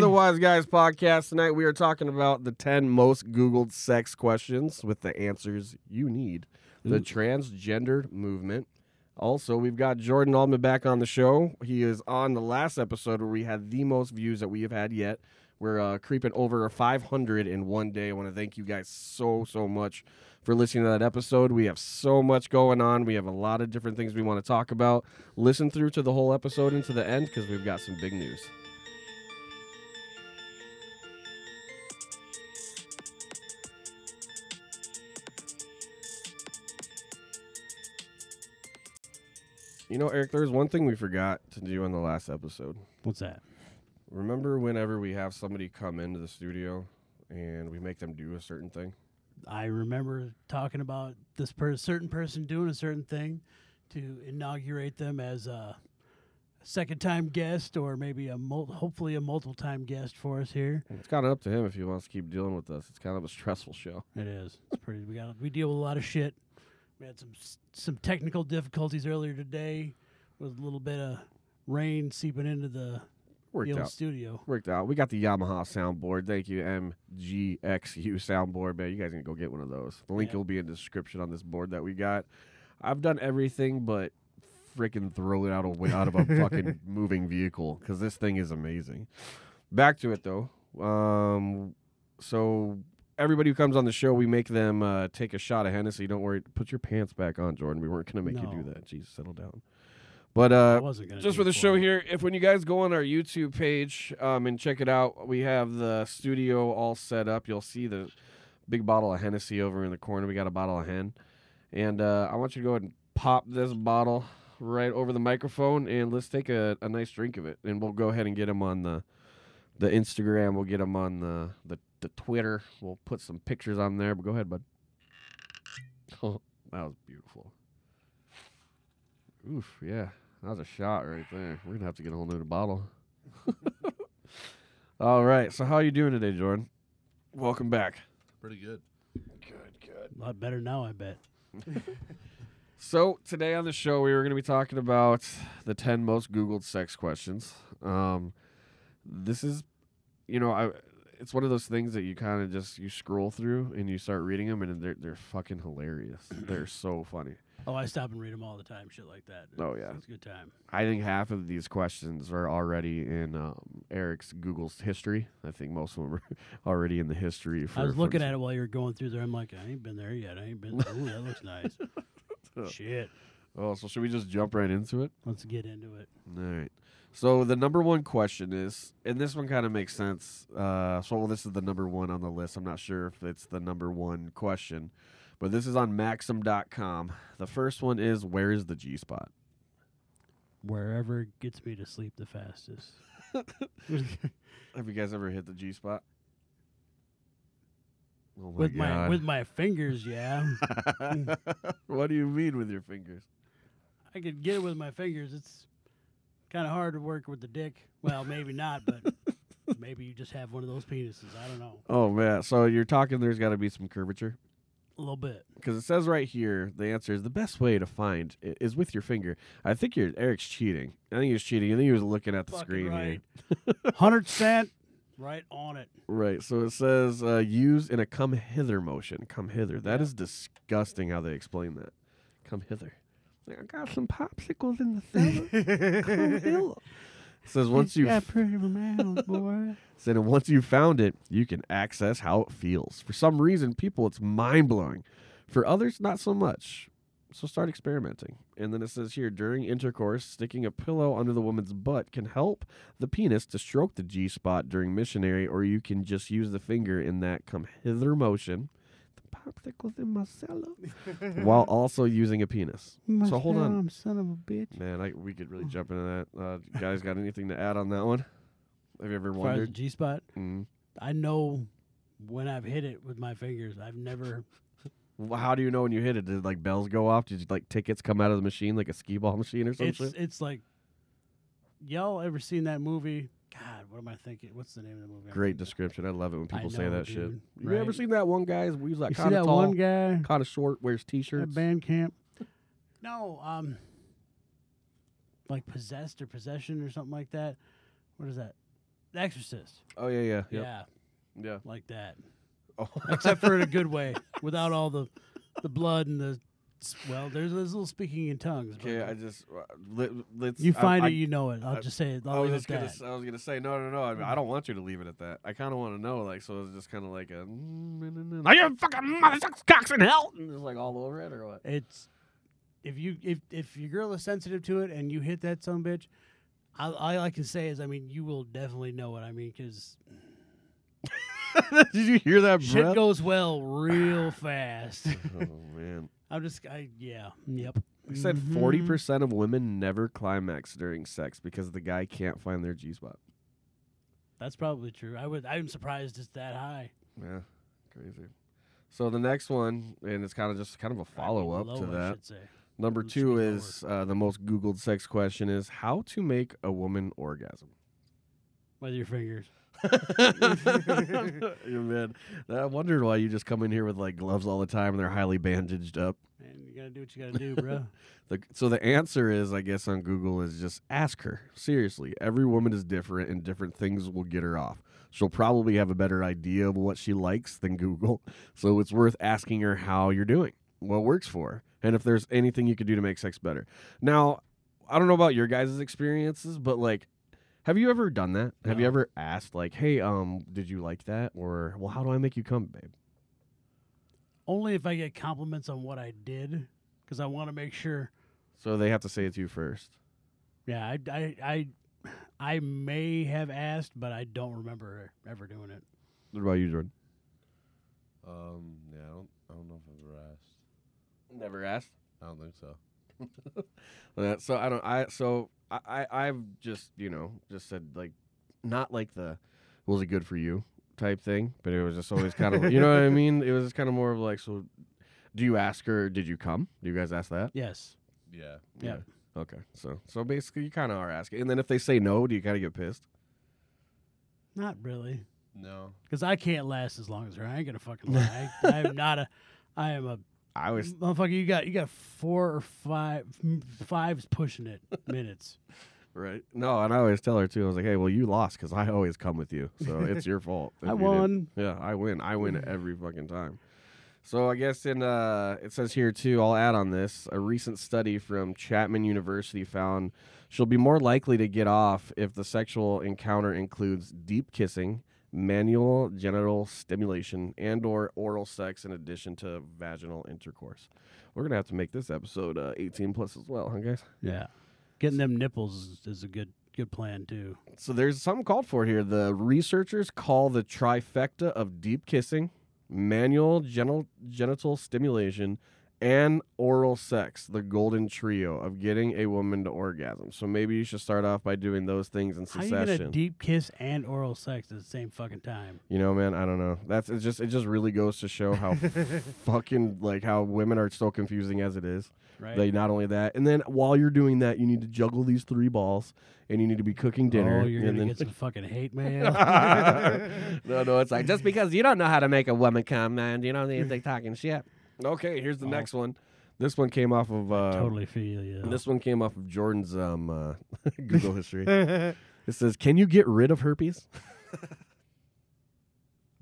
the Wise Guys podcast. Tonight we are talking about the 10 most Googled sex questions with the answers you need. The Ooh. transgendered movement. Also, we've got Jordan Altman back on the show. He is on the last episode where we had the most views that we have had yet. We're uh, creeping over 500 in one day. I want to thank you guys so, so much for listening to that episode. We have so much going on. We have a lot of different things we want to talk about. Listen through to the whole episode and to the end because we've got some big news. You know, Eric, there's one thing we forgot to do on the last episode. What's that? Remember whenever we have somebody come into the studio and we make them do a certain thing? I remember talking about this per- certain person doing a certain thing to inaugurate them as a second time guest or maybe a mul- hopefully a multiple time guest for us here. It's kind of up to him if he wants to keep dealing with us. It's kind of a stressful show. It is. It's pretty. We got. We deal with a lot of shit. We had some some technical difficulties earlier today with a little bit of rain seeping into the, Worked the out. studio. Worked out. We got the Yamaha soundboard. Thank you, MGXU soundboard, man. You guys can go get one of those. The link Yeah. will be in the description on this board that we got. I've done everything but freaking throw it out of out of a fucking moving vehicle because this thing is amazing. Back to it though. Um, so everybody who comes on the show, we make them uh, take a shot of Hennessy. Don't worry. Put your pants back on, Jordan. We weren't gonna make you do that. Jesus, settle down. But uh, just for the show here, if when you guys go on our YouTube page um, and check it out, we have the studio all set up. You'll see the big bottle of Hennessy over in the corner. We got a bottle of hen, and uh, I want you to go ahead and pop this bottle right over the microphone, and let's take a, a nice drink of it, and we'll go ahead and get them on the the Instagram. We'll get them on the, the the Twitter. We'll put some pictures on there. But go ahead, bud. Oh, that was beautiful. Oof, yeah. That was a shot right there. We're gonna have to get a whole new bottle. All right. So how are you doing today, Jordan? Welcome back. Pretty good. Good, good. A lot better now, I bet. So today on the show, we were gonna be talking about the ten most Googled sex questions. Um, this is, you know, I. It's one of those things that you kind of just you scroll through and you start reading them and they're they're fucking hilarious. they're so funny. Oh, I stop and read them all the time, shit like that. Oh, yeah. it's a good time. I think half of these questions are already in um, Eric's Google's history. I think most of them are already in the history. For, I was looking at it while you were going through there. I'm like, I ain't been there yet. I ain't been. There. Ooh, that looks nice. Shit. Oh, so should we just jump right into it? Let's get into it. All right. So the number one question is, and this one kind of makes sense. Uh, so well, this is the number one on the list. I'm not sure if it's the number one question, but this is on Maxim.com. The first one is, where is the G spot? Wherever gets me to sleep the fastest. Have you guys ever hit the G spot? Oh my with my God. with my fingers, yeah. what do you mean with your fingers? I could get it with my fingers. It's kind of hard to work with the dick. Well, maybe not, but maybe you just have one of those penises. I don't know. Oh man, so you're talking there's got to be some curvature A little bit. because it says right here the answer is the best way to find i- is with your finger. I think you're Eric's cheating. I think he was cheating. I think he was looking at the Fucking screen right. here. Hundred cent, right on it. Right. So it says uh, use in a come hither motion. Come hither. That Yeah. is disgusting how they explain that. Come hither. I got some popsicles in the cellar. come. Says once you got pretty mouth, boy. Said, and once you've found it, you can access how it feels. For some reason, people, it's mind blowing. For others, not so much. So start experimenting. And then it says here during intercourse, sticking a pillow under the woman's butt can help the penis to stroke the G spot during missionary, or you can just use the finger in that come hither motion. The popsicles in my cellar. while also using a penis. So hold on. son of a bitch. Man, I, we could really jump into that. Uh, guys, got anything to add on that one? Have you ever As far as the wondered? G spot, Mm. I know when I've hit it with my fingers. I've never. Well, how do you know when you hit it? Did like bells go off? Did like tickets come out of the machine like a skee ball machine or It's something? it's like. Y'all ever seen that movie? God, what am I thinking? What's the name of the movie? Great description. I love it when I people say know, that shit. dude, You ever seen that one guy? He's like You see kind of that tall, one guy kind of short, wears at t-shirts. band camp? No, um, like possessed or possession or something like that. What is that? The Exorcist. Oh yeah, yeah, yeah, Yeah, yeah. like that. Oh. Except for in a good way, without all the the blood and the. Well, there's, there's a little speaking in tongues. okay, I just uh, let, let's. you find I, it, you know it. I'll I- just say it. I was just gonna. that. I was gonna say no, no, no. I, mean, I don't want you to leave it at that. I kind of want to know, like, so it's just kind of like a. Are you fucking mother sucks cocks in hell? And just like all over it, or what? It's if you if if your girl is sensitive to it and you hit that some bitch, all, all I can say is I mean you will definitely know what I mean because Did you hear that shit breath? goes well real fast. oh man. I'm just I yeah yep. They said Mhm. forty percent of women never climax during sex because the guy can't find their G spot. That's probably true. I would I'm surprised it's that high. Yeah, crazy. So the next one, and it's kind of just kind of a follow up to that. Number Let's two is uh, the most Googled sex question is how to make a woman orgasm. with your fingers. you man, I wondered why you just come in here with like gloves all the time and they're highly bandaged up. And you gotta do what you gotta do, bro. The, so the answer is, I guess, on Google is just ask her. Seriously, every woman is different, and different things will get her off. She'll probably have a better idea of what she likes than Google. So it's worth asking her how you're doing, what works for her, and if there's anything you could do to make sex better. Now, I don't know about your guys' experiences, but like, have you ever done that? Have you ever asked, like, "Hey, um, did you like that?" Or, "Well, how do I make you come, babe?" Only if I get compliments on what I did, because I want to make sure. So they have to say it to you first. Yeah, I, I I I may have asked, but I don't remember ever doing it. What about you, Jordan? Um, yeah, I don't, I don't know if I've ever asked. Never asked. I don't think so. So I don't. I so I, I I've just you know just said like not like the was it good for you type thing, but it was just always kind of you know what I mean. It was kind of more of like so. Do you ask her? Did you come? Do you guys ask that? Yes. Yeah. Yeah. Okay. So so basically you kind of are asking, and then if they say no, do you kind of get pissed? Not really, No. because I can't last as long as her. I ain't gonna fucking lie. I, I am not a. I am a I was motherfucker. You got you got four or five m- pushing it minutes. right. No, and I always tell her too. I was like, hey, well, you lost because I always come with you, so it's your fault. I you won. Yeah, I win. I win every fucking time. So I guess in uh, it says here too. I'll add on this. A recent study from Chapman University found she'll be more likely to get off if the sexual encounter includes deep kissing, manual genital stimulation, and/or oral sex in addition to vaginal intercourse. We're gonna have to make this episode uh, 18 plus as well, huh, guys? Yeah, getting them nipples is, is a good good plan too. So there's something called for here. The researchers call the trifecta of deep kissing, manual genital, genital stimulation, and oral sex the golden trio of getting a woman to orgasm. So maybe you should start off by doing those things in How you gonna succession. deep kiss and oral sex at the same fucking time? you know, man, I don't know. That's it. Just it just really goes to show how fucking like how women are so confusing as it is. Right. They not only that, and then while you're doing that, you need to juggle these three balls, and you need to be cooking dinner. Oh, you're and gonna then get some fucking hate mail. no, no, it's like just because you don't know how to make a woman come, man, you don't need to be talking shit. Okay, here's the Oh. next one. This one came off of uh, totally feel you. This one came off of Jordan's um, uh, Google history. It says, "Can you get rid of herpes?"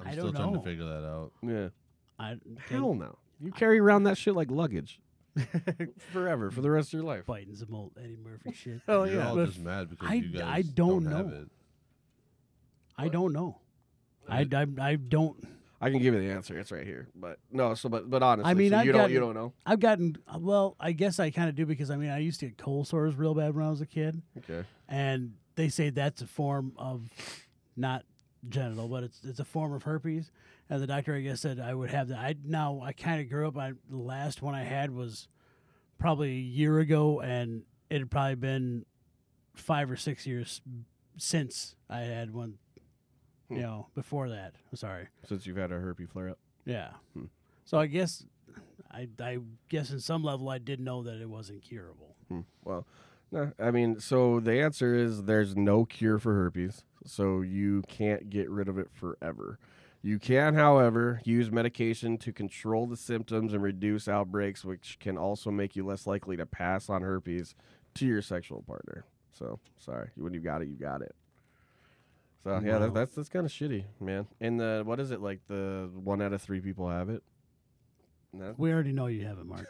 I'm I still don't trying know. to figure that out. Yeah, I hell no. You carry around that shit like luggage forever for the rest of your life. biting some old Eddie Murphy shit. Hell You're yeah. all But just mad because I- you guys I don't have know. it. I don't know. I, I, I don't. I can give you the answer. It's right here. But no, so but but honestly, mean, so I've you don't you don't know. I've gotten well. I guess I kind of do because I mean I used to get cold sores real bad when I was a kid, Okay. and they say that's a form of not genital, but it's it's a form of herpes. And the doctor, I guess, said I would have that. I now I kind of grew up. I the last one I had was probably a year ago, and it had probably been five or six years since I had one. Hmm. You know, before that. I'm sorry. Since you've had a herpes flare up. Yeah. Hmm. So I guess, I I guess in some level I did know that it wasn't curable. Hmm. Well, no, I mean, so the answer is there's no cure for herpes, so you can't get rid of it forever. You can, however, use medication to control the symptoms and reduce outbreaks, which can also make you less likely to pass on herpes to your sexual partner. So, sorry, when you got it, you got it. So yeah, Wow. that, that's that's kind of shitty, man. And the what is it like? The one out of three people have it. That- We already know you have it, Mark.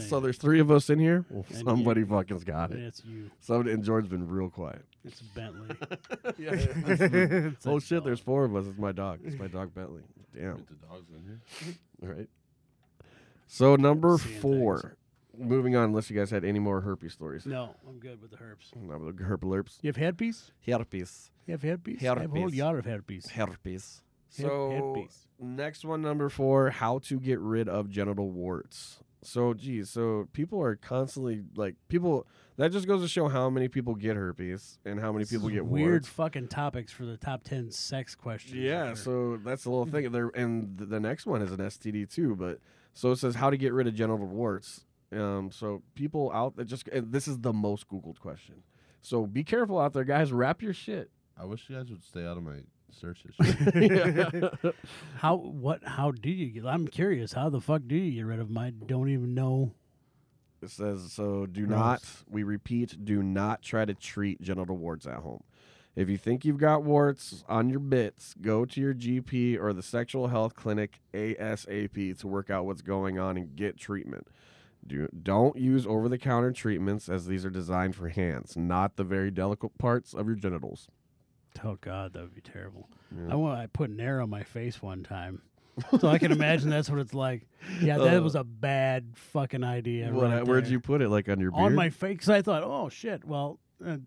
So there's three of us in here. Well, somebody you- fucking's got it. it's you. Somebody and George's been real quiet. It's Bentley. yeah. It's a oh shit, dog. there's four of us. It's my dog. It's my dog Bentley. Damn. Get the dogs in here. All right. So number Seeing four. Moving on, unless you guys had any more herpes stories. No, I'm good with the herpes. No, the herpes. You have herpes? Herpes. You have herpes? I have a whole Herpes. yard of herpes. Herpes. Her- So herpes. next one, number four, how to get rid of genital warts. So, geez, so people are constantly like people. That just goes to show how many people get herpes and how many people This is get weird warts. fucking topics for the top ten sex questions. Yeah, Sure. so that's the little thing. There, and th- the next one is an STD too. But so it says how to get rid of genital warts. Um, so people out there just and this is the most Googled question. So be careful out there, guys. Wrap your shit. I wish you guys would stay out of my searches. How what how do you get I'm curious, how the fuck do you get rid of them? I don't even know. It says so. Do Gross. not. We repeat. Do not try to treat genital warts at home. If you think you've got warts on your bits, go to your GP or the sexual health clinic ASAP to work out what's going on and get treatment. Do, don't use over the counter treatments as these are designed for hands, not the very delicate parts of your genitals. Oh god, that would be terrible. Yeah. I want I put an air on my face one time. so I can imagine that's what it's like. Yeah, that Uh, was a bad fucking idea. What- right where'd you put it? Like on your beard? on my face? Because I thought, oh shit. Well, a,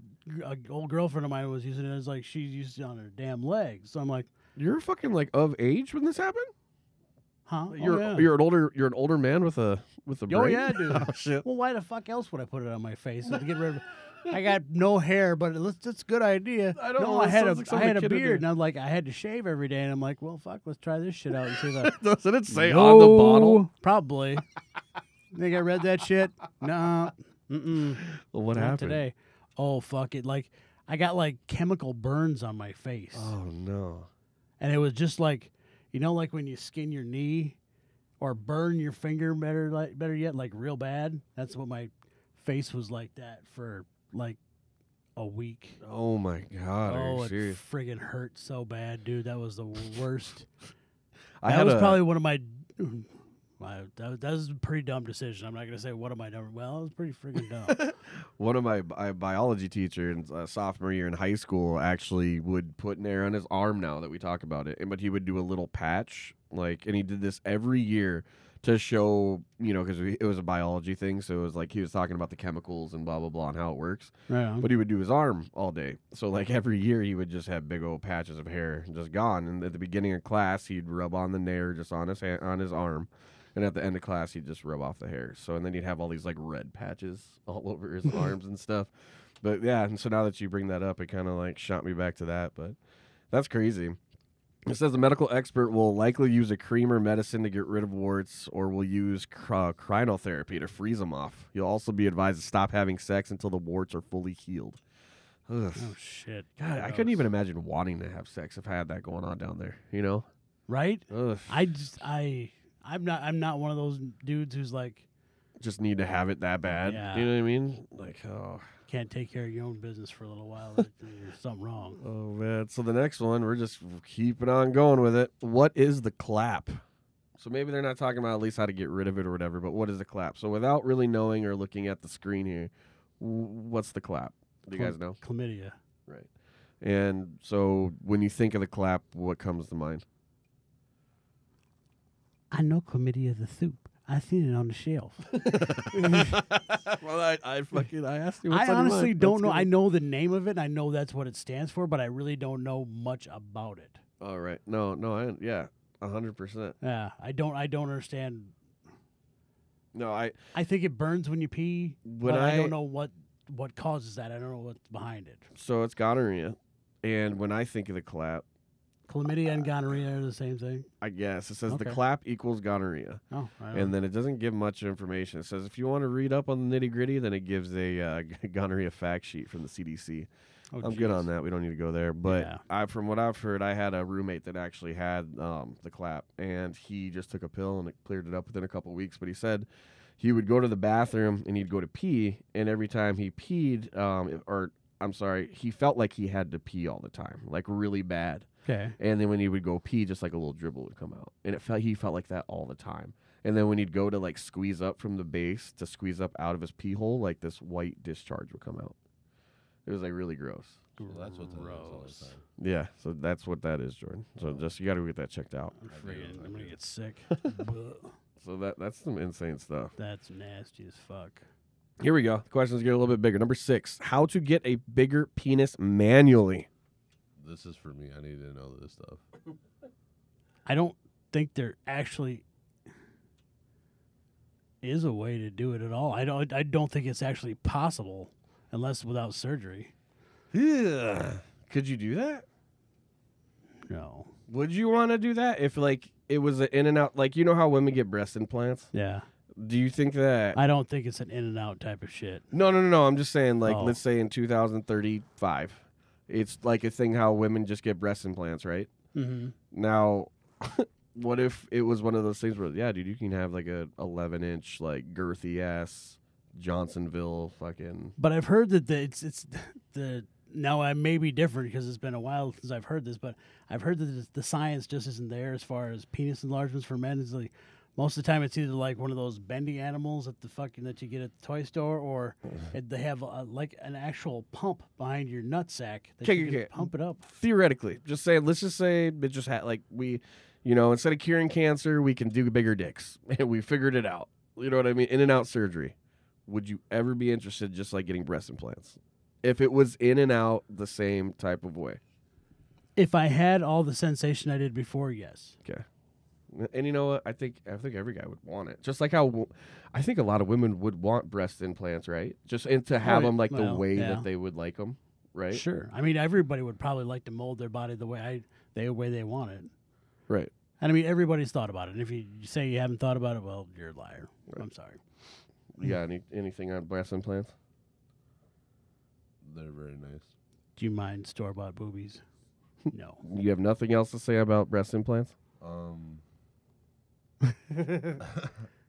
a old girlfriend of mine was using it as like she used it on her damn legs. So I'm like, You're fucking like of age when this happened. Huh? Oh, you're oh, yeah. you're an older you're an older man with a with a beard. Oh, yeah, dude. oh shit. Well, why the fuck else would I put it on my face to get rid of? I got no hair, but it's it's a good idea. I don't no, know, I had a like I had a a kid would beard, and I'm like I had to shave every day, and I'm like, well, fuck, let's try this shit out and see that. Doesn't it say on the bottle? Probably. Think I read that shit? No. Mm-mm. Well, what Not happened? today? Oh fuck it! Like I got like chemical burns on my face, Oh no. and it was just like, you know, like when you skin your knee, or burn your finger. Better like better yet, like real bad. That's what my face was like that for like a week. Oh my god. Are oh, you it serious? friggin' hurt so bad, dude. That was the worst. I that had was a, probably one of my. My that, was- that was a pretty dumb decision. I'm not gonna say what am I doing. Well, it was pretty freaking dumb. one of my bi- biology teacher in uh, sophomore year in high school actually would put an air on his arm now that we talk about it, and but he would do a little patch like, and he did this every year to show you know because it was a biology thing, so it was like he was talking about the chemicals and blah blah blah and how it works. right. But he would do his arm all day. So like every year he would just have big old patches of hair just gone. And at the beginning of class he'd rub on the nair just on his hand, on his arm. And at the end of class he'd just rub off the hair. So and then he'd have all these like red patches all over his arms and stuff. But yeah, and so now that you bring that up, it kind of like shot me back to that. But that's crazy. It says a medical expert will likely use a cream or medicine to get rid of warts, or will use cr- cryotherapy to freeze them off. You'll also be advised to stop having sex until the warts are fully healed. Ugh. oh shit! God, I couldn't even imagine wanting to have sex if I had that going on down there. You know? Right? Ugh. I just I I'm not I'm not one of those dudes who's like Just need to have it that bad. Yeah. You know what I mean? Like, oh. can't take care of your own business for a little while. like, There's something wrong. Oh man! So the next one, we're just keeping on going with it. What is the clap? So maybe they're not talking about at least how to get rid of it or whatever. But what is the clap? So without really knowing or looking at the screen here, what's the clap? Do you Chlam- guys know? Chlamydia. Right. And so when you think of the clap, what comes to mind? I know chlamydia the soup. I seen it on the shelf. well, I, I fucking I asked you. I honestly don't know. I know the name of it. and I know that's what it stands for, but I really don't know much about it. All right. No, no. I yeah, a hundred percent. Yeah, I don't. I don't understand. No, I I think it burns when you pee, when but I, I don't know what what causes that. I don't know what's behind it. so it's gonorrhea, and when I think of the clap, Chlamydia and gonorrhea are the same thing. I guess it says the clap equals gonorrhea. Oh, and then it doesn't give much information. It says if you want to read up on the nitty gritty, then it gives a uh, gonorrhea fact sheet from the CDC. Oh, I'm good on that. We don't need to go there. But Yeah. I, from what I've heard, I had a roommate that actually had um, the clap, and he just took a pill and it cleared it up within a couple weeks. But he said he would go to the bathroom and he'd go to pee, and every time he peed, um, or I'm sorry, he felt like he had to pee all the time, like really bad. Okay. And then when he would go pee, just like a little dribble would come out, and it felt he felt like that all the time. And then when he'd go to like squeeze up from the base to squeeze up out of his pee hole, like this white discharge would come out. It was like really gross. So that's what that is all the time. Yeah, so that's what that is, Jordan. So just you got to get that checked out. I'm, I do, friggin- I I'm gonna get sick. So that that's some insane stuff. That's nasty as fuck. Here we go. The questions get a little bit bigger. Number six: How to get a bigger penis manually? This is for me. I need to know this stuff. I don't think there actually is a way to do it at all. I don't. I don't think it's actually possible unless without surgery. Yeah. Could you do that? No. Would you want to do that if like it was an in and out? Like you know how women get breast implants? Yeah. Do you think that? I don't think it's an in and out type of shit. no, no, no, no. I'm just saying, like, Oh. let's say in 2035, it's like a thing how women just get breast implants, right? Mm-hmm. Now, what if it was one of those things where, yeah, dude, you can have like a 11 inch, like girthy ass Johnsonville fucking. But I've heard that the, it's it's the now I may be different because it's been a while since I've heard this, but I've heard that the, the science just isn't there as far as penis enlargements for men. It's like most of the time it's either like one of those bendy animals at the fucking that you get at the toy store, or mm-hmm. it, they have a, like an actual pump behind your nutsack that Okay, you can pump it up. Theoretically, just say, let's just say it just had like we, you know, instead of curing cancer, we can do bigger dicks, and we figured it out. You know what I mean? In and out surgery. Would you ever be interested just like getting breast implants? If it was in and out the same type of way. If I had all the sensation I did before, yes. And you know what? I think I think every guy would want it. Just like how w- I think a lot of women would want breast implants, right? Just and to have yeah. them like the Well, way yeah. that they would like them, right? Sure. I mean, everybody would probably like to mold their body the way I the way they want it. Right. And I mean, everybody's thought about it. And if you say you haven't thought about it, well, you're a liar. Right. I'm sorry. You got any anything on breast implants? They're very nice. Do you mind store bought boobies? No. You have nothing else to say about breast implants? Um,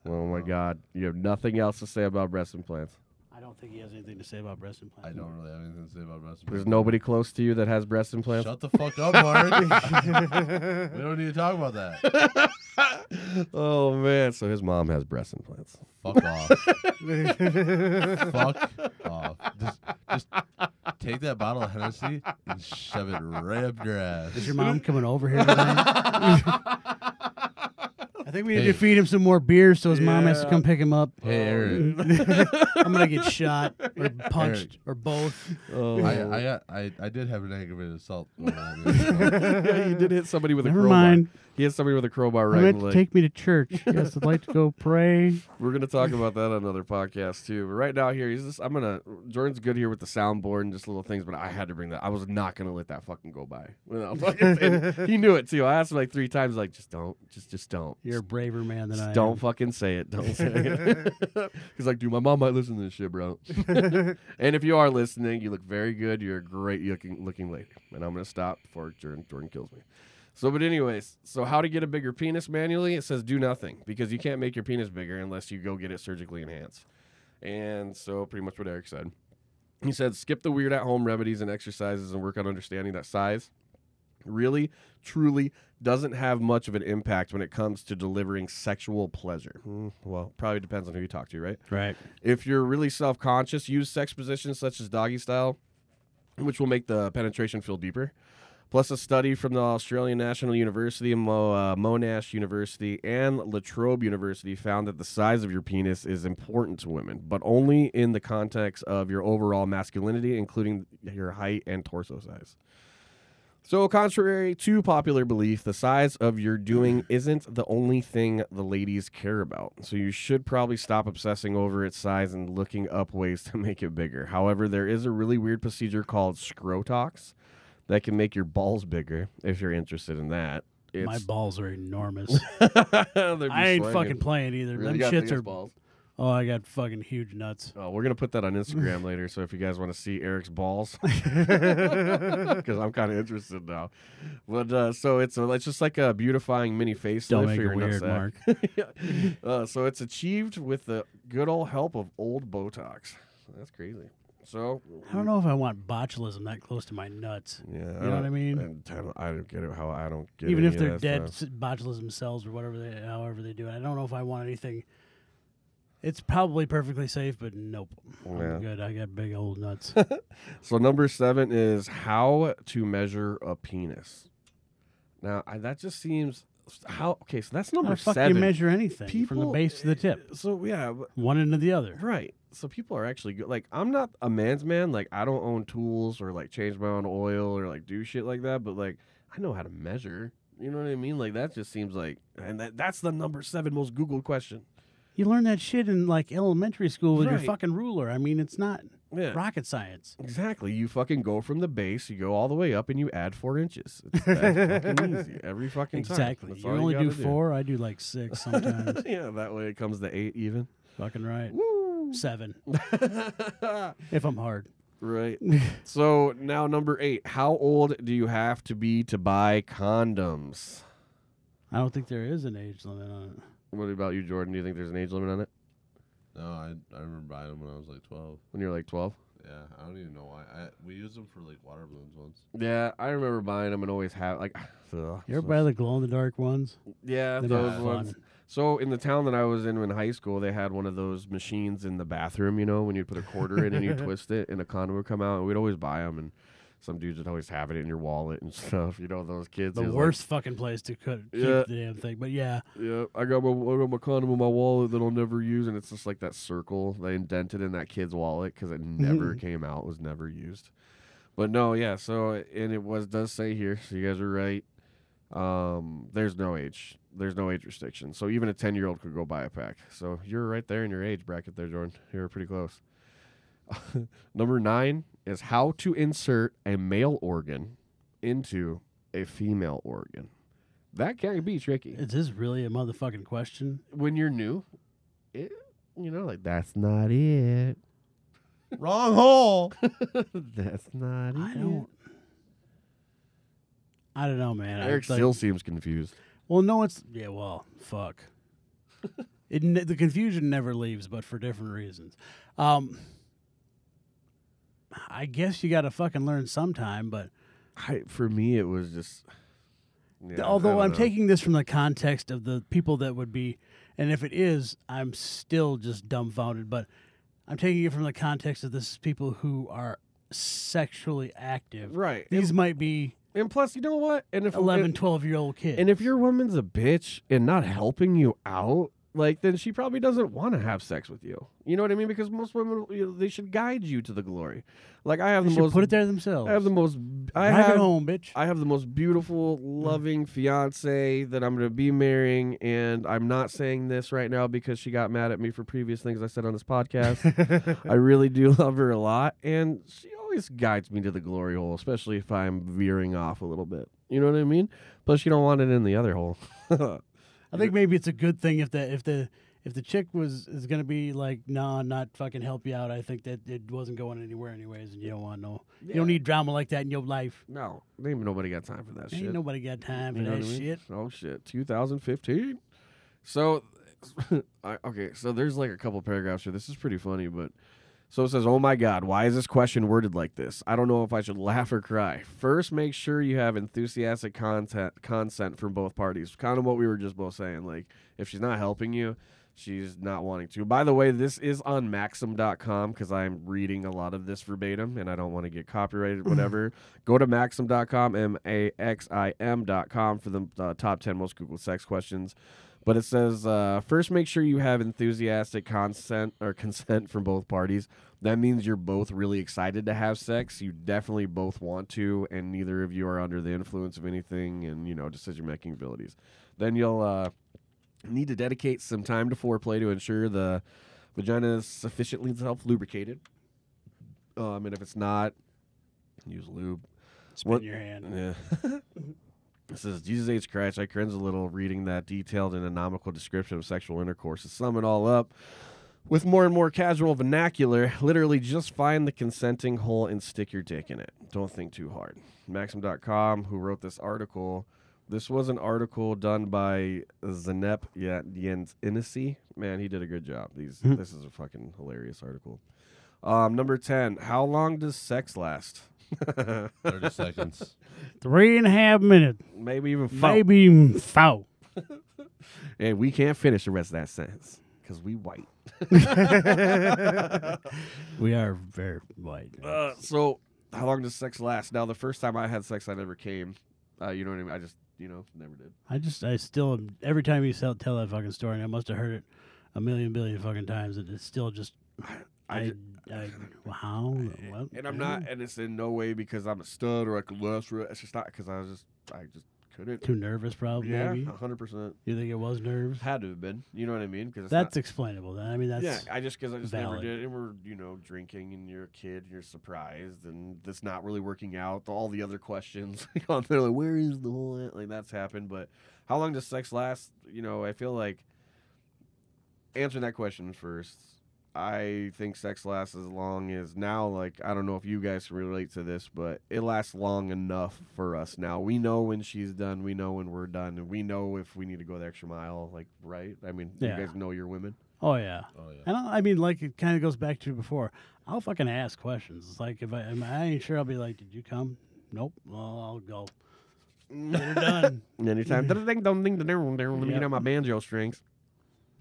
Oh my God! You have nothing else to say about breast implants. I don't think he has anything to say about breast implants. I don't really have anything to say about breast implants. There's nobody close to you that has breast implants. Shut the fuck up, Mark. we don't need to talk about that. oh man! So his mom has breast implants. Fuck off. Fuck off. Just, just take that bottle of Hennessy and shove it right up your ass. Is your mom coming over here tonight? I think we need Hey. to feed him some more beer so his mom has to Yeah. come pick him up. Hey, Aaron. I'm gonna get shot or punched or both. Oh, I, I got I, I did have an aggravated assault. going on here, so- yeah, you did hit somebody with a Never crowbar. mind. He has somebody with a crowbar right in meant to leg. take me to church. Yes, I'd like to go pray. We're gonna talk about that on another podcast too. But right now here, he's just I'm gonna Jordan's good here with the soundboard and just little things, but I had to bring that. I was not gonna let that fucking go by. You fucking- and he knew it too. I asked him like three times, like just don't, just just don't. You're a braver man than Just I don't am. fucking say it. Don't say it. He's like, dude, my mom might listen to this shit, bro. and if you are listening, you look very good. You're a great looking looking lady. And I'm gonna stop before Jordan, Jordan kills me. So, but anyways, so how to get a bigger penis manually? It says do nothing because you can't make your penis bigger unless you go get it surgically enhanced. And so, pretty much what Eric said. He said, skip the weird at home remedies and exercises and work on understanding that size really, truly doesn't have much of an impact when it comes to delivering sexual pleasure. Hmm, well, probably depends on who you talk to, right? Right. If you're really self conscious, use sex positions such as doggy style, which will make the penetration feel deeper. Plus, a study from the Australian National University, Mo, uh, Monash University, and La Trobe University found that the size of your penis is important to women, but only in the context of your overall masculinity, including your height and torso size. So, contrary to popular belief, the size of your doing isn't the only thing the ladies care about. So, you should probably stop obsessing over its size and looking up ways to make it bigger. However, there is a really weird procedure called scrotox that can make your balls bigger if you're interested in that. My balls are enormous. I ain't swinging. fucking playing either. Really Them shits are. balls. Oh, I got fucking huge nuts. Oh, we're gonna put that on Instagram later. So if you guys want to see Eric's balls, because I'm kind of interested now. But uh, so it's a, it's just like a beautifying mini facelift Don't for make your it weird, nutsack. Mark. uh, so it's achieved with the good old help of old Botox. That's crazy. So I don't know if I want botulism that close to my nuts. Yeah, You know what I mean? I don't, I don't get it. How I don't get Even if they're dead stuff. botulism cells or whatever they, however they do it. I don't know if I want anything. It's probably perfectly safe, but nope. Yeah. I'm good. I got big old nuts. So number seven is how to measure a penis. Now I, that just seems how okay. So that's How number the fuck seven. do you measure anything from the People- base to the eh, tip, So yeah, but- one end to the other? right. So people are actually good. Like I'm not a man's man. Like I don't own tools or like change my own oil or like do shit like that. But like I know how to measure. You know what I mean? Like that just seems like, and that that's the number seven most Googled question. You learn that shit in like elementary school with your Right. fucking ruler. I mean, it's not Yeah. rocket science. Exactly. You fucking go from the base, you go all the way up, and you add four inches. It's that fucking easy every fucking time. Exactly. That's You all only do gotta four. I do like six sometimes. yeah, that way it comes to eight even. fucking right. Woo! Seven if I'm hard. right. So now number eight. How old do you have to be to buy condoms? I don't think there is an age limit on it. What about you, Jordan? Do you think there's an age limit on it No, I I remember buying them when I was like 12. when you're like 12? Yeah, I don't even know why. I we used them for like water balloons once. Yeah, I remember buying them and always have like. ugh, You ever so- buy the glow in the dark ones? yeah, They're those not ones. So in the town that I was in in high school, they had one of those machines in the bathroom. You know, when you'd put a quarter in and you twist it, and a condom would come out. And we'd always buy them, and some dudes would always have it in your wallet and stuff. You know, those kids. The who's like, worst fucking place to could keep Yeah. the damn thing. But yeah, yeah, I got my I got my condom in my wallet that I'll never use, and it's just like that circle they indented in that kid's wallet because it never came out, was never used. But no, yeah. So and it was does say here. So you guys are right. Um, there's no age. There's no age restriction. So even a ten year old could go buy a pack. So you're right there in your age bracket there, Jordan. You're pretty close. Number nine is how to insert a male organ into a female organ. That can be tricky is this really a motherfucking question? when you're new, it, you know, like that's not it. Wrong hole. that's not I it. don't. I don't know, man. I- Eric like- still seems confused. Well, no, it's yeah. Well, fuck. it the confusion never leaves, but for different reasons. Um, I guess you got to fucking learn sometime, but I, for me, it was just. yeah, although I'm know. taking this from the context of the people that would be, and if it is, I'm still just dumbfounded. But I'm taking it from the context of this is people who are sexually active. right, These and, might be and plus, you know what? And if 11, and, 12 year old kids. and if your woman's a bitch and not helping you out, like then she probably doesn't want to have sex with you. You know what I mean? Because most women, you know, they should guide you to the glory. Like I have they the most. put it there themselves. I have the most. I Drive have it home, bitch. I have the most beautiful, mm. loving fiance that I'm going to be marrying. And I'm not saying this right now because she got mad at me for previous things I said on this podcast. I really do love her a lot. And she always guides me to the glory hole, especially if I'm veering off a little bit. You know what I mean? Plus, you don't want it in the other hole. I think maybe it's a good thing if the if the if the chick was is gonna be like, nah, not fucking help you out. I think that it wasn't going anywhere anyways, and you don't want no, you don't need drama like that in your life. no, ain't nobody got time for that shit. Ain't nobody got time for You know that what I mean? shit. Oh shit, 2015. So, I, okay, so there's like a couple paragraphs here. This is pretty funny, but so it says, "Oh my God, why is this question worded like this? I don't know if I should laugh or cry. First, make sure you have enthusiastic content consent from both parties. Kind of what we were just both saying. Like, if she's not helping you." She's not wanting to. By the way, this is on Maxim.com because I'm reading a lot of this verbatim and I don't want to get copyrighted, whatever. Go to Maxim.com, M A X I M.com for the uh, top 10 most Google sex questions. But it says uh, first, make sure you have enthusiastic consent or consent from both parties. That means you're both really excited to have sex. You definitely both want to, and neither of you are under the influence of anything and you know decision making abilities. Then you'll uh, need to dedicate some time to foreplay to ensure the vagina is sufficiently self lubricated. Um, and if it's not, use lube. Spin What- your hand. Yeah. It says, Jesus H. Christ, I cringe a little reading that detailed and anatomical description of sexual intercourse. To sum it all up, with more and more casual vernacular, literally just find the consenting hole and stick your dick in it. Don't think too hard. Maxim.com, who wrote this article, this was an article done by Zanep Jens Inesi. Man, he did a good job. These, this is a fucking hilarious article. Um, number ten. How long does sex last? Thirty seconds. Three and a half minutes, Maybe even four. maybe even four. And we can't finish the rest of that sentence because we white. We are very white. Uh, so, how long does sex last? Now, the first time I had sex, I never came. Uh, you know what I mean? I just, you know, never did. I just, I still, am- every time you tell, tell that fucking story, and I must have heard it a million billion fucking times, and it's still just, I I, I, how, what? Eh, and I'm not, and it's in no way because I'm a stud or I could last. for. It's just not because I was just, I just couldn't. too nervous, probably. Yeah, hundred percent. you think it was nerves. Had to have been. You know what I mean? Because That's explainable. Then I mean, that's yeah. I just because I just never did. And we're you know drinking, and you're a kid, and you're surprised, and that's not really working out. All the other questions on there, like where is the whole like that's happened. But how long does sex last? You know, I feel like answering that question first. I think sex lasts as long as now. Like I don't know if you guys relate to this, but it lasts long enough for us now. We know when she's done. We know when we're done, and we know if we need to go the extra mile. Like right? I mean, Yeah. you guys know your women. Oh yeah. Oh yeah. And I, I mean, like it kind of goes back to before. I'll fucking ask questions. It's like if I, if I ain't sure, I'll be like, "Did you come?" Nope. Well, I'll go. Get her done. Anytime. Ding, ding, dong, ding, ding, ding, ding. Let me get Yep. out my banjo strings.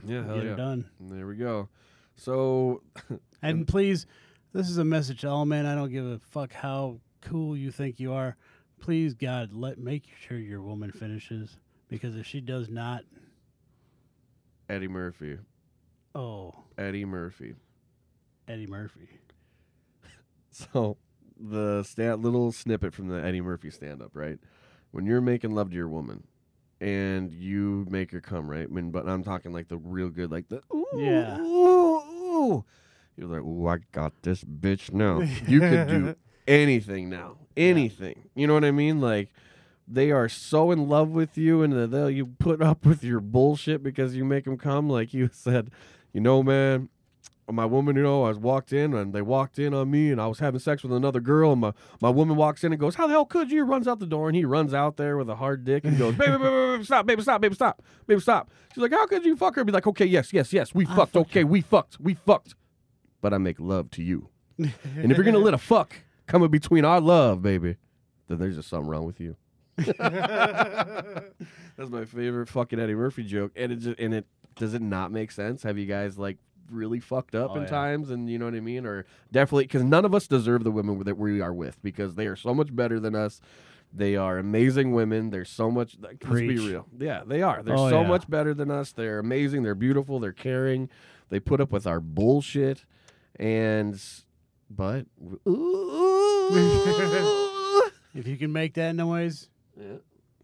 Yeah, hell Get yeah. her done. There we go. So, And please, this is a message to all men. I don't give a fuck how cool you think you are. Please, God, let make sure your woman finishes because if she does not, Eddie Murphy. oh, Eddie Murphy. Eddie Murphy. So, the sta- little snippet from the Eddie Murphy stand up, right? When you're making love to your woman and you make her come, right? I mean, but I'm talking like the real good, like the ooh, Yeah. ooh, You're like, ooh, I got this bitch now. You can do anything now, anything. You know what I mean? Like they are so in love with you, and they'll you put up with your bullshit because you make them come. Like you said, you know, man. My woman, you know, I was walked in and they walked in on me, and I was having sex with another girl. And my, my woman walks in and goes, "How the hell could you?" Runs out the door, and he runs out there with a hard dick and goes, "Baby, baby, baby, baby, stop, baby, stop, baby, stop, baby, stop." She's like, "How could you fuck her?" Be like, "Okay, yes, yes, yes, we I fucked. fucked Okay, we fucked, we fucked." But I make love to you. And if you're gonna let a fuck come in between our love, baby, then there's just something wrong with you. That's my favorite fucking Eddie Murphy joke, and it just and it does it not make sense? Have you guys like really fucked up Oh, in yeah. times, and you know what I mean, or definitely because none of us deserve the women that we are with because they are so much better than us. They are amazing women. They're so much. Let's Preach. be real. Yeah, they are. They're Oh, so yeah. much better than us. They're amazing. They're beautiful. They're caring. They put up with our bullshit, and but If you can make that noise, yeah.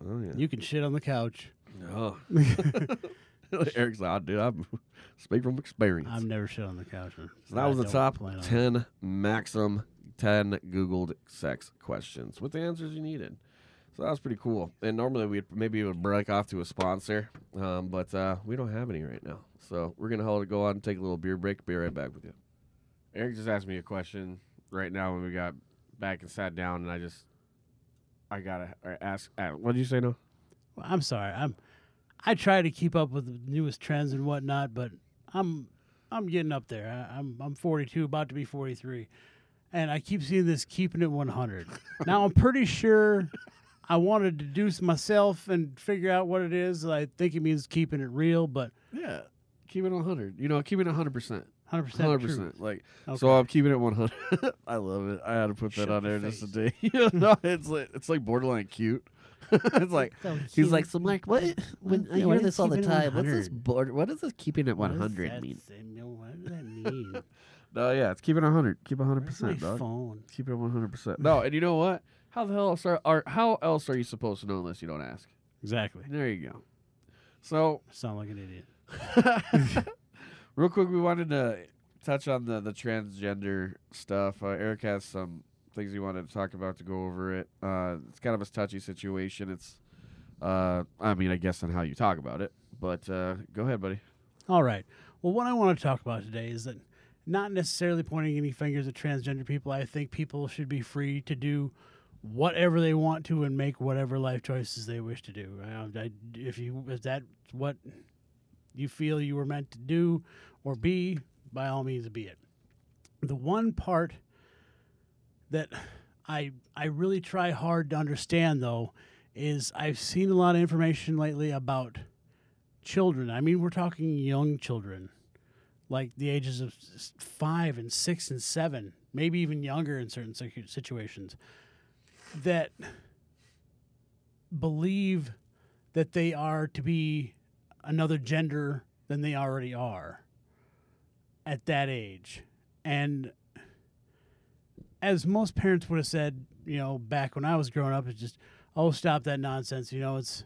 Oh yeah. you can shit on the couch. Oh. Eric's like, "Oh, dude, I'm speak from experience. I've never shit on the couch. so that was the top 10 maximum 10 Googled sex questions with the answers you needed. So that was pretty cool. And normally we'd maybe it would break off to a sponsor, um, but uh, we don't have any right now. So we're gonna hold it, go on and take a little beer break. Be right back with you. Eric just asked me a question right now when we got back and sat down, and I just I gotta ask. Uh, what did you say? No. Well, I'm sorry. I'm I try to keep up with the newest trends and whatnot, but I'm I'm getting up there. I, I'm I'm 42, about to be 43, and I keep seeing this keeping it 100. now I'm pretty sure I wanted to s- myself and figure out what it is. I think it means keeping it real, but Yeah. Keep it 100. You know, keep it 100%. 100 percent. 100%. true. Like, Okay. so I'm keeping it 100. I love it. I had to put that Shut on there just face. today. you know, it's like, it's like borderline cute. it's like, he's like, so Mark, what, when I hear this all the time, what's this 100? border, what does this keeping at 100 mean? say? No, what does that mean? No, yeah, it's keeping it 100. Keep it 100%, dog. phone? Keep it 100%. No, and you know what? How the hell else are, are how else are you supposed to know unless you don't ask? Exactly. There you go. So, Sound like an idiot. Real quick, we wanted to touch on the the transgender stuff. Uh, Eric has some things he wanted to talk about to go over it. Uh, it's kind of a touchy situation. It's, uh, I mean, I guess on how you talk about it. But uh, go ahead, buddy. All right. Well, what I want to talk about today is that not necessarily pointing any fingers at transgender people. I think people should be free to do whatever they want to and make whatever life choices they wish to do. I, if you if that's what you feel you were meant to do or be, by all means, be it. The one part that I I really try hard to understand though is I've seen a lot of information lately about children. I mean, we're talking young children, like the ages of five and six and seven, maybe even younger in certain situations, that believe that they are to be another gender than they already are at that age. And as most parents would have said, you know, back when I was growing up, it's just, oh, stop that nonsense. You know, it's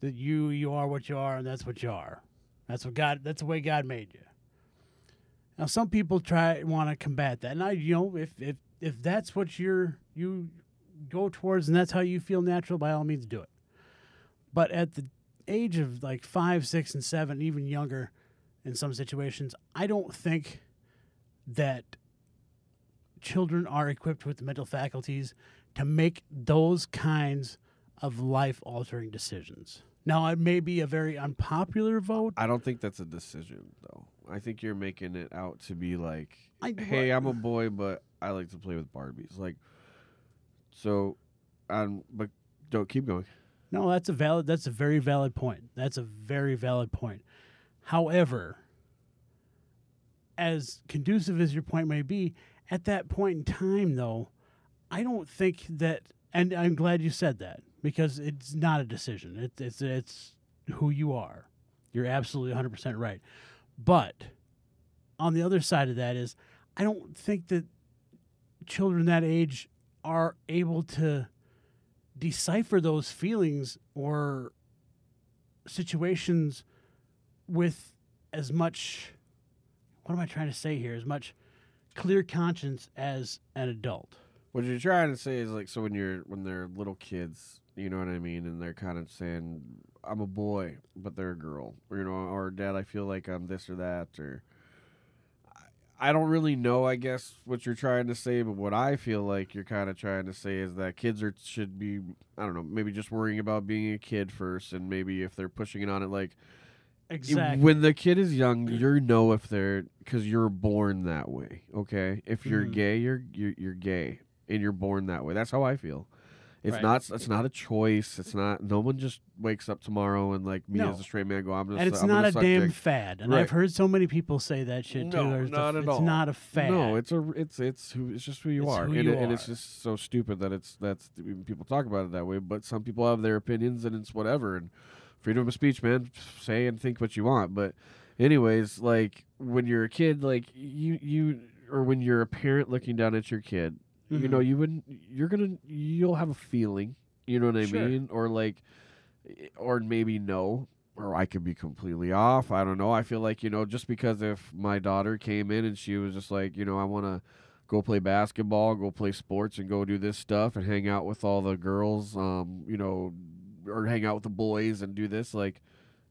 that you you are what you are, and that's what you are. That's what God. That's the way God made you. Now, some people try want to combat that, and I, you know, if if if that's what you're you go towards, and that's how you feel natural, by all means, do it. But at the age of like five, six, and seven, even younger, in some situations, I don't think that children are equipped with the mental faculties to make those kinds of life altering decisions. Now, it may be a very unpopular vote. I don't think that's a decision though. I think you're making it out to be like, I, hey, I'm a boy, but I like to play with Barbies. Like, so, um, but don't keep going. No, that's a valid. That's a very valid point. That's a very valid point. However, as conducive as your point may be, at that point in time, though, I don't think that. And I'm glad you said that because it's not a decision. It, it's it's who you are. You're absolutely 100 percent right. But on the other side of that is, I don't think that children that age are able to decipher those feelings or situations with as much what am I trying to say here? As much clear conscience as an adult. What you're trying to say is like, so when you're when they're little kids, you know what I mean, and they're kind of saying, "I'm a boy, but they're a girl," or you know, or "Dad, I feel like I'm this or that," or I- I don't really know. I guess what you're trying to say, but what I feel like you're kind of trying to say is that kids are should be, I don't know, maybe just worrying about being a kid first, and maybe if they're pushing it on it, like Exactly. when the kid is young, you know if they're because you're born that way. Okay, if you're Mhm. gay, you're, you're you're gay, and you're born that way. That's how I feel. It's Right. not. It's not a choice. It's not. No one just wakes up tomorrow and like me No. as a straight man go. I'm just. and it's I'm not a damn dick." fad. And Right. I've heard so many people say that shit too. No, There's the- not at it's all. It's not a fad. No, it's a. It's it's who. It's just who you It's are, who and, you it, and it's just so stupid that it's that's people talk about it that way. But some people have their opinions, and it's whatever. And freedom of speech, man. Say and think what you want. But anyways, like when you're a kid, like you you or when you're a parent looking down at your kid, you know, Mhm. you wouldn't. You're gonna. You'll have a feeling. You know what I Sure. mean? Or like, or maybe no. Or I could be completely off. I don't know. I feel like you know, just because if my daughter came in and she was just like, you know, I want to go play basketball, go play sports, and go do this stuff, and hang out with all the girls, um, you know, or hang out with the boys and do this, like,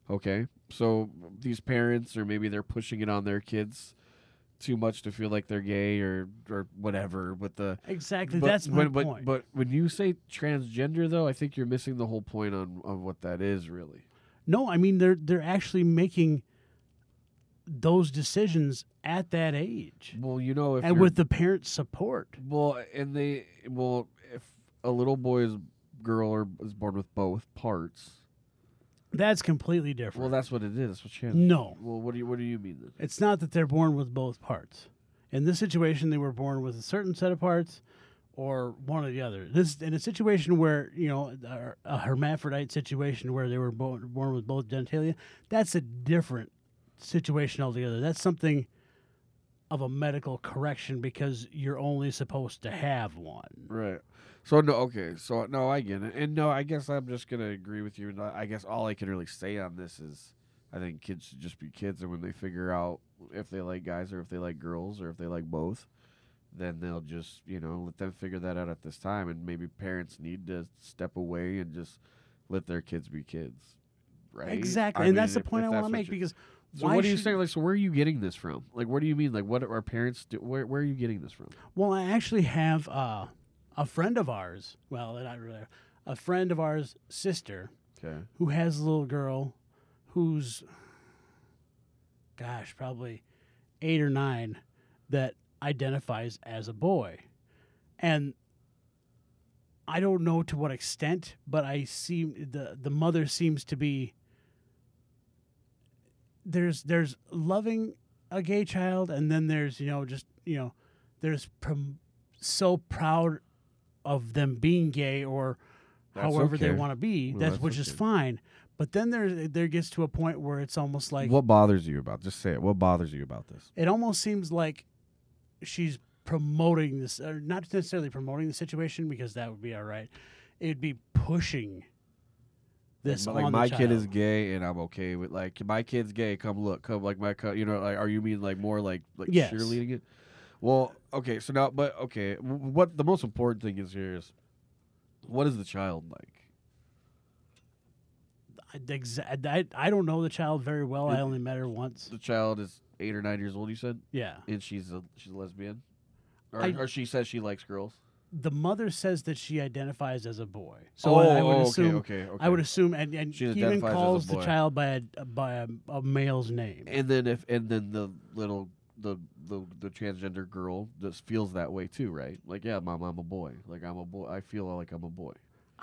okay. So these parents, or maybe they're pushing it on their kids too much to feel like they're gay or or whatever with the exactly. but, That's my but, but, point. But when you say transgender, though, I think you're missing the whole point on, on what that is really. no, I mean they're they're actually making those decisions at that age, Well, you know, if and with the parents' support. well, and they well, if a little boy is girl or is born with both parts, That's completely different. well, that's what it is. That's what she has. no. Well, what do you what do you mean then? It's not that they're born with both parts. In this situation, they were born with a certain set of parts, or one or the other. This in a situation where you know a, hermaphrodite situation where they were born, born with both genitalia. That's a different situation altogether. That's something of a medical correction because you're only supposed to have one. Right. So no, okay. So no, I get it, and no, I guess I'm just gonna agree with you. And I guess all I can really say on this is, I think kids should just be kids, and when they figure out if they like guys or if they like girls or if they like both, then they'll just you know let them figure that out at this time, and maybe parents need to step away and just let their kids be kids. Right. Exactly, I and mean, that's the if- point if I want to make because So why what are you saying? Like, so where are you getting this from? Like, what do you mean? Like, what are our parents do? Where Where are you getting this from? Well, I actually have uh, a friend of ours. Well, not really. A friend of ours' sister Okay. who has a little girl who's, gosh, probably eight or nine, that identifies as a boy. And I don't know to what extent, but I seem the the mother seems to be there's there's loving a gay child and then there's you know just you know there's prom- so proud of them being gay or That's however they want to be Well, that's, that's which is fine but then there there gets to a point where it's almost like what bothers you about? Just say it. What bothers you about this? it almost seems like she's promoting this or not necessarily promoting the situation because that would be all right it'd be pushing this like, on my the kid is gay and I'm okay with like my kid's gay. Come look, come like my co- you know like are you mean like more like like Yes. cheerleading it? Well, okay, so now but okay, what the most important thing is here is what is the child like? I, exa- I, I don't know the child very well i only met her once The child is eight or nine years old. You said, yeah and she's a she's a lesbian, or, I- or she says she likes girls. the mother says that she identifies as a boy so I, I would oh, assume okay, okay, okay. I would assume, and, and She even identifies as a calls the child by a by a, a male's name. And then if and then the little the the the transgender girl just feels that way too, right? Like, yeah, mom, I'm a boy. Like I'm a boy. I feel like I'm a boy.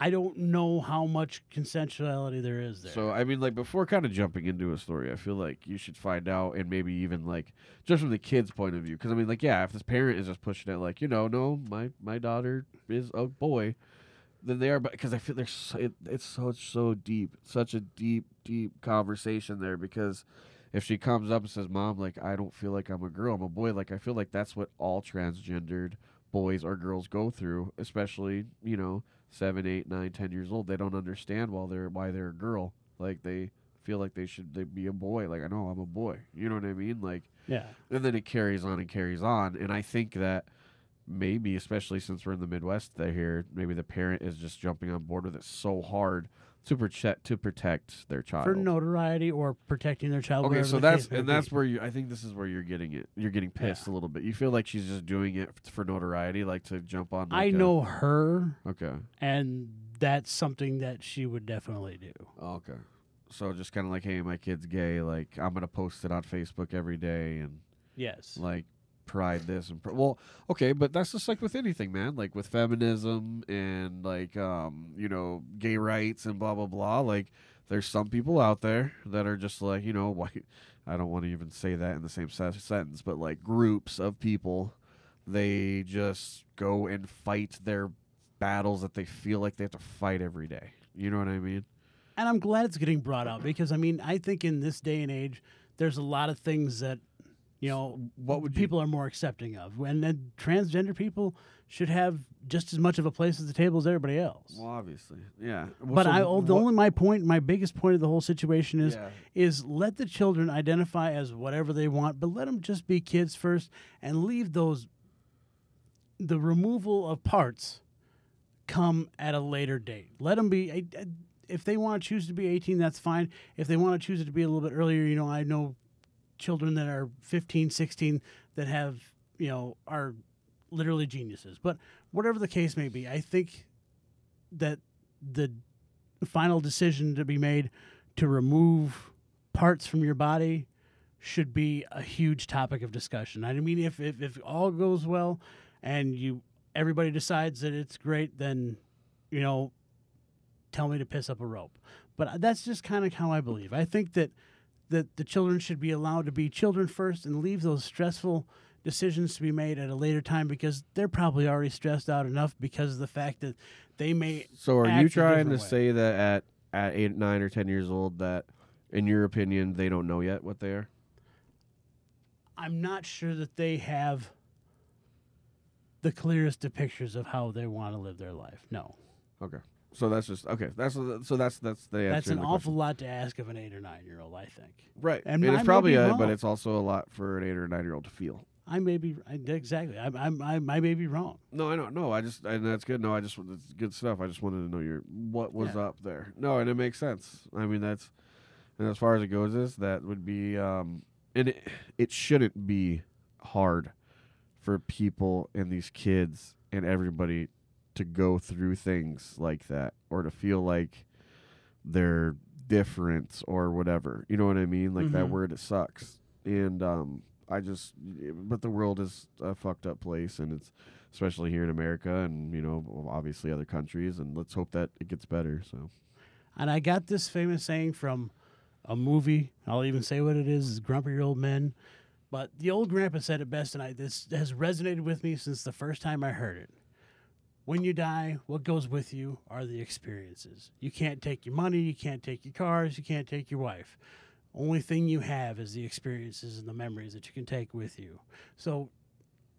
I don't know how much consensuality there is there. So I mean, like before kind of jumping into a story, I feel like you should find out and maybe even like just from the kid's point of view, because I mean, like yeah, if this parent is just pushing it, like you know, no, my my daughter is a boy, then they are. But because I feel there's so, it, it's so so deep, such a deep deep conversation there because. If she comes up and says, "Mom, like I don't feel like I'm a girl, I'm a boy," like I feel like that's what all transgendered boys or girls go through, especially you know seven, eight, nine, ten years old. They don't understand while they're why they're a girl. Like they feel like they should they be a boy. Like I know I'm a boy. You know what I mean? Like yeah, and then it carries on and carries on. And I think that maybe, especially since we're in the Midwest, they here maybe the parent is just jumping on board with it so hard to protect to protect their child. for notoriety or protecting their child. Okay, so that's and that's be. where you. I think this is where you're getting it. You're getting pissed a little bit. You feel like she's just doing it for notoriety, like to jump on. I like a- know her, Okay. and that's something that she would definitely do. Okay. So just kind of like, hey, my kid's gay. Like I'm gonna post it on Facebook every day and Yes, like pride this and pr- well, okay, but that's just like with anything, man. Like with feminism and like um, you know, gay rights and blah blah blah. Like there's some people out there that are just like, you know, why I don't want to even say that in the same se- sentence, but like groups of people, they just go and fight their battles that they feel like they have to fight every day. You know what I mean? and I'm glad it's getting brought up because I mean I think in this day and age, there's a lot of things that you know What would you people are more accepting of, and then transgender people should have just as much of a place at the table as everybody else. Well, obviously, yeah. Well, but so I, the only my point, my biggest point of the whole situation is Yeah. is let the children identify as whatever they want, but let them just be kids first, and leave those the removal of parts come at a later date. Let them be. I- I- If they want to choose to be 18, that's fine. If they want to choose it to be a little bit earlier, you know, I know children that are 15, 16 that have, you know, are literally geniuses. But whatever the case may be, I think that the final decision to be made to remove parts from your body should be a huge topic of discussion. I mean, if, if, if all goes well and you everybody decides that it's great, then you know, tell me to piss up a rope. But that's just kind of how I believe. I think that that the children should be allowed to be children first and leave those stressful decisions to be made at a later time because they're probably already stressed out enough because of the fact that they may So are you trying to way. say that at at eight, nine, or ten years old that, in your opinion, they don't know yet what they are? I'm not sure that they have the clearest depictions of how they want to live their life. No, Okay. So that's just okay. That's so that's that's the answer. that's an awful question. lot to ask of an eight or nine year old. I think right. and it's probably a, wrong. but it's also a lot for an eight or nine year old to feel. I may be I, exactly. I, I, I, I may be wrong. No, I don't. No, I just and that's good. No, I just it's good stuff. I just wanted to know your what was Yeah. up there. No, and it makes sense. I mean, that's and as far as it goes, is that would be um and it it shouldn't be hard for people and these kids and everybody to go through things like that or to feel like they're different or whatever. You know what I mean? Like that Mhm. word it sucks. And um I just, but the world is a fucked up place, and it's especially here in America, and you know, obviously other countries, and let's hope that it gets better. So, And I got this famous saying from a movie. I'll even say what it is: is "Grumpy Old Men." But the old grandpa said it best, and I this has resonated with me since the first time I heard it. When you die, what goes with you are the experiences. You can't take your money, you can't take your cars, you can't take your wife. Only thing you have is the experiences and the memories that you can take with you. So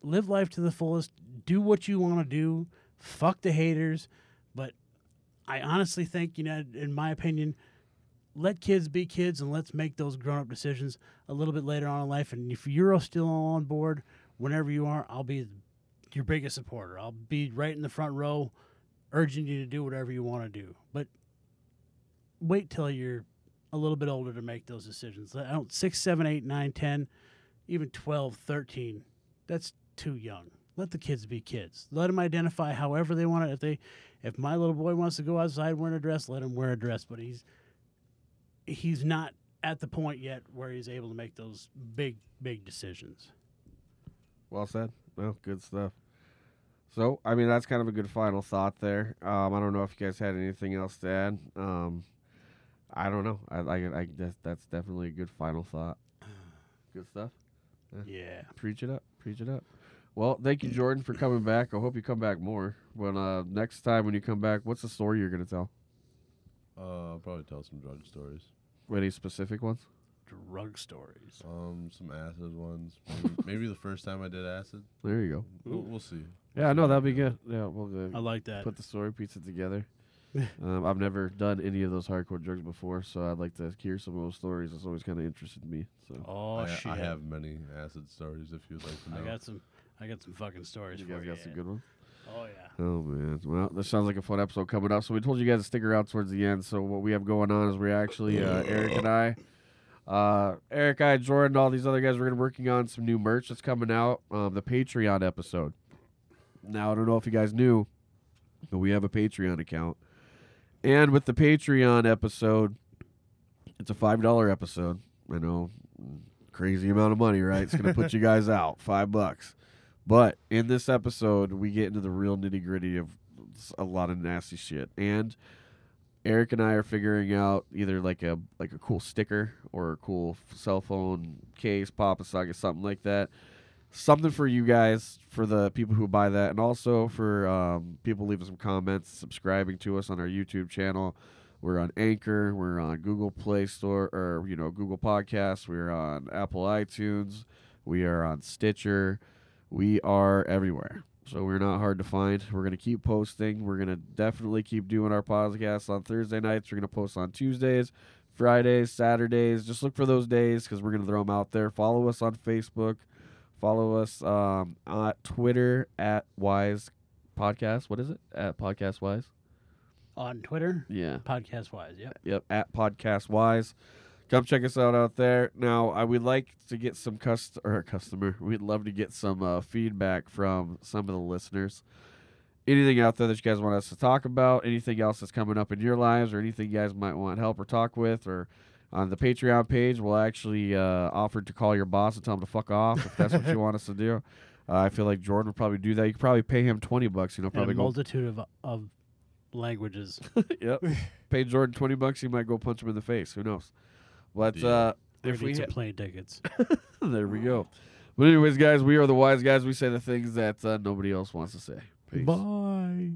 live life to the fullest. Do what you want to do. Fuck the haters. But I honestly think, you know, in my opinion, let kids be kids and let's make those grown up decisions a little bit later on in life. And if you're still on board, whenever you are, I'll be your biggest supporter. I'll be right in the front row, urging you to do whatever you want to do. But wait till you're a little bit older to make those decisions. I don't six, seven, eight, nine, ten, even 12, 13. That's too young. Let the kids be kids. Let them identify however they want it. If they, if my little boy wants to go outside wearing a dress, let him wear a dress. But he's he's not at the point yet where he's able to make those big, big decisions. well said. Well, good stuff. So, I mean, that's kind of a good final thought there. Um, I don't know if you guys had anything else to add. Um, I don't know. I, I, I that's, that's definitely a good final thought. Good stuff. Yeah. Preach it up. Preach it up. Well, thank you, Jordan, for coming back. I hope you come back more. When uh, next time when you come back, what's the story you're gonna tell? Uh, I'll probably tell some drug stories. Any specific ones? Drug stories. Um, some acid ones. Maybe, maybe the first time I did acid. There you go. We'll, we'll see. Yeah, no, that'd be good. Yeah, we'll I uh, like that. put the story, piece it together. um, I've never done any of those hardcore drugs before, so I'd like to hear some of those stories. It's always kind of interested me. So oh I, shit! I have many acid stories if you'd like to know. I got some. I got some fucking stories you for guys you. got some good ones. Oh yeah. Oh man, well, this sounds like a fun episode coming up. So we told you guys to stick around towards the end. So what we have going on is we're actually uh, Eric and I, uh, Eric, I, Jordan, all these other guys. We're gonna be working on some new merch that's coming out. Um, the Patreon episode. Now I don't know if you guys knew, but we have a Patreon account, and with the Patreon episode, it's a five dollar episode. I know, crazy amount of money, right? It's gonna put you guys out five bucks. But in this episode, we get into the real nitty gritty of a lot of nasty shit, and Eric and I are figuring out either like a like a cool sticker or a cool cell phone case, Papa Saga, something like that. Something for you guys, for the people who buy that, and also for um, people leaving some comments, subscribing to us on our YouTube channel. We're on Anchor. We're on Google Play Store, or you know Google Podcasts. We're on Apple iTunes. We are on Stitcher. We are everywhere. So we're not hard to find. We're going to keep posting. We're going to definitely keep doing our podcasts on Thursday nights. We're going to post on Tuesdays, Fridays, Saturdays. Just look for those days because we're going to throw them out there. Follow us on Facebook. Follow us um, on Twitter at Wise Podcast. What is it? At Podcast Wise? On Twitter, Yeah. podcast wise. Yep. Yep, at Podcast Wise. Come check us out out there. Now, I would like to get some cust or customer. We'd love to get some uh, feedback from some of the listeners. Anything out there that you guys want us to talk about? Anything else that's coming up in your lives, or anything you guys might want help or talk with, or on the Patreon page, we'll actually uh, offer to call your boss and tell him to fuck off if that's what you want us to do. Uh, I feel like Jordan would probably do that. You could probably pay him twenty bucks. You know, probably a go multitude of of languages. yep. Pay Jordan twenty bucks, he might go punch him in the face. Who knows? But Deal. uh, If if we we some ha- plane tickets. there we go. But anyways, guys, we are the wise guys. We say the things that uh, nobody else wants to say. Peace. Bye.